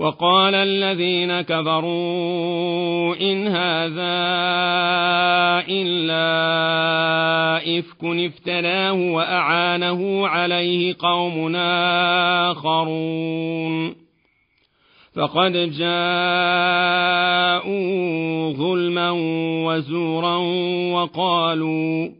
وقال الذين كفروا إن هذا إلا إفك افتراه وأعانه عليه قوم آخرون. فقد جاءوا ظلما وزورا وقالوا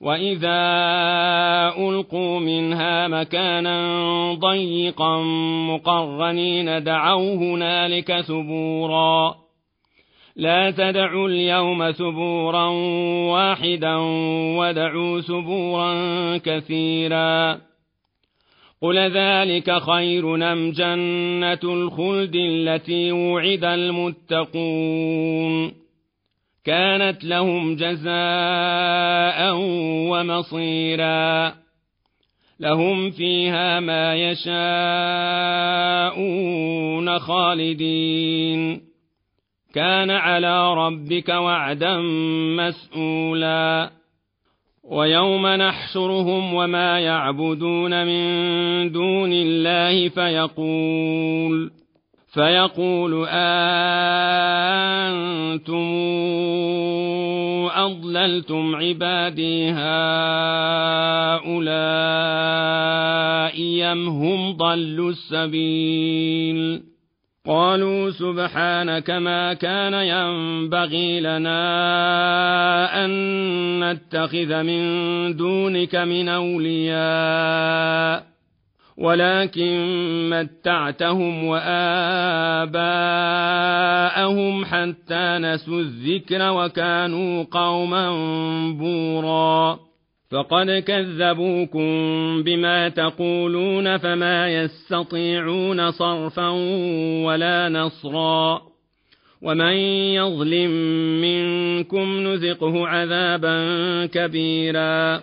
واذا القوا منها مكانا ضيقا مقرنين دعوا هنالك ثبورا لا تدعوا اليوم ثبورا واحدا ودعوا ثبورا كثيرا قل ذلك خير ام جنه الخلد التي وعد المتقون كانت لهم جزاء ومصيرا. لهم فيها ما يشاءون خالدين. كان على ربك وعدا مسؤولا. ويوم نحشرهم وما يعبدون من دون الله فيقول فيقول أنتم أضللتم عبادي هؤلاء أم هم ضلوا السبيل؟ قالوا سبحانك ما كان ينبغي لنا أن نتخذ من دونك من أولياء. ولكن متعتهم وآباءهم حتى نسوا الذكر وكانوا قوما بورا. فقد كذبوكم بما تقولون فما يستطيعون صرفا ولا نصرا. ومن يظلم منكم نذقه عذابا كبيرا.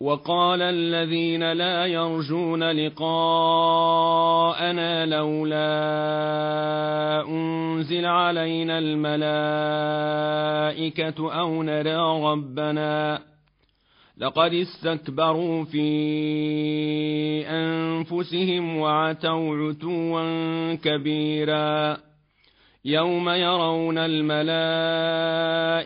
وقال الذين لا يرجون لقاءنا لولا أنزل علينا الملائكة أو نرى ربنا لقد استكبروا في أنفسهم وعتوا عتوا كبيرا يوم يرون الملائكة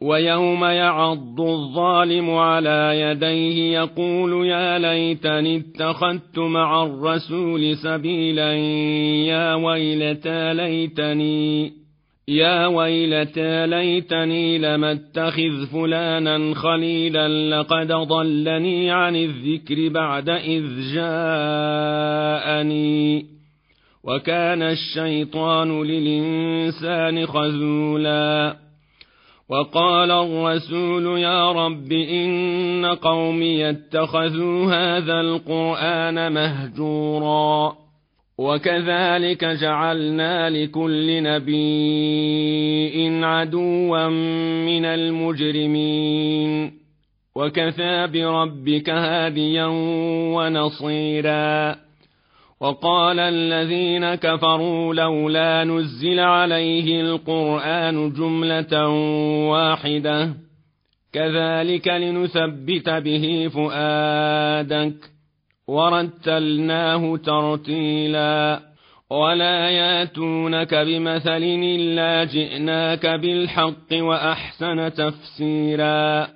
ويوم يعض الظالم على يديه يقول يا ليتني اتخذت مع الرسول سبيلا يا ويلتى ليتني يا ويلتى ليتني لم اتخذ فلانا خليلا لقد ضلني عن الذكر بعد إذ جاءني. وكان الشيطان للإنسان خذولا. وقال الرسول يا رب إن قومي اتخذوا هذا القرآن مهجورا وكذلك جعلنا لكل نبي عدوا من المجرمين وكفى بربك هاديا ونصيرا وقال الذين كفروا لولا نزل عليه القرآن جملة واحدة. كذلك لنثبت به فؤادك. ورتلناه ترتيلا. ولا ياتونك بمثل إلا جئناك بالحق وأحسن تفسيرا.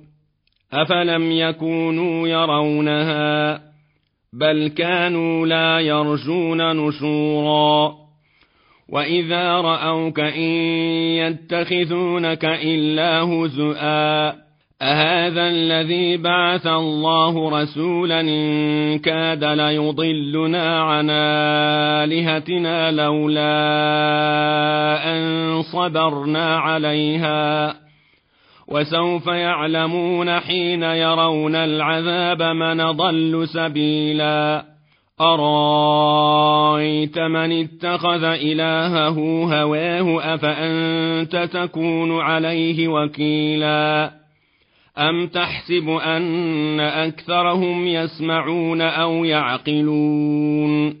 أفلم يكونوا يرونها بل كانوا لا يرجون نشورا وإذا رأوك إن يتخذونك إلا هزؤا أهذا الذي بعث الله رسولا إن كاد ليضلنا عن آلهتنا لولا أن صبرنا عليها وسوف يعلمون حين يرون العذاب من ضل سبيلا. أرأيت من اتخذ إلهه هواه أفأنت تكون عليه وكيلا؟ أم تحسب أن أكثرهم يسمعون أو يعقلون؟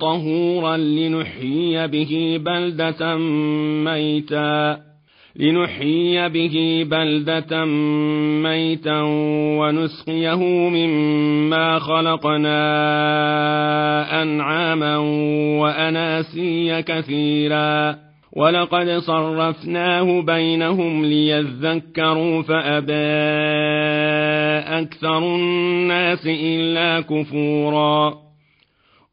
طهورا لنحيي به بلدة ميتا لنحيي به بلدة ميتا ونسقيه مما خلقنا أنعاما وأناسيا كثيرا. ولقد صرفناه بينهم ليذكروا فأبى أكثر الناس إلا كفورا.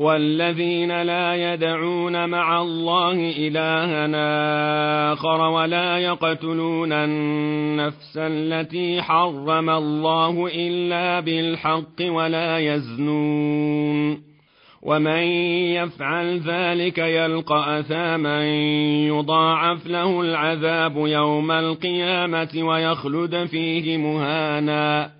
والذين لا يدعون مع الله إلها آخر ولا يقتلون النفس التي حرم الله إلا بالحق ولا يزنون ومن يفعل ذلك يلقى أثاما يضاعف له العذاب يوم القيامة ويخلد فيه مهانا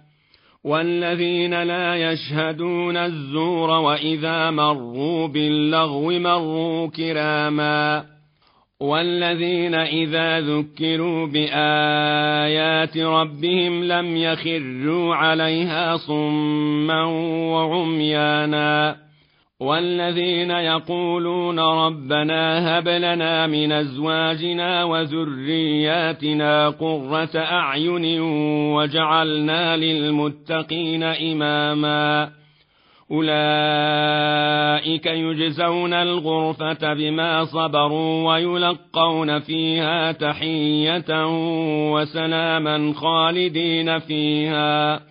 والذين لا يشهدون الزور وإذا مروا باللغو مروا كراما والذين إذا ذكروا بآيات ربهم لم يخروا عليها صما وعميانا والذين يقولون ربنا هب لنا من أزواجنا وذرياتنا قرة أعين وجعلنا للمتقين إماما. أولئك يجزون الغرفة بما صبروا ويلقون فيها تحية وسلاما خالدين فيها.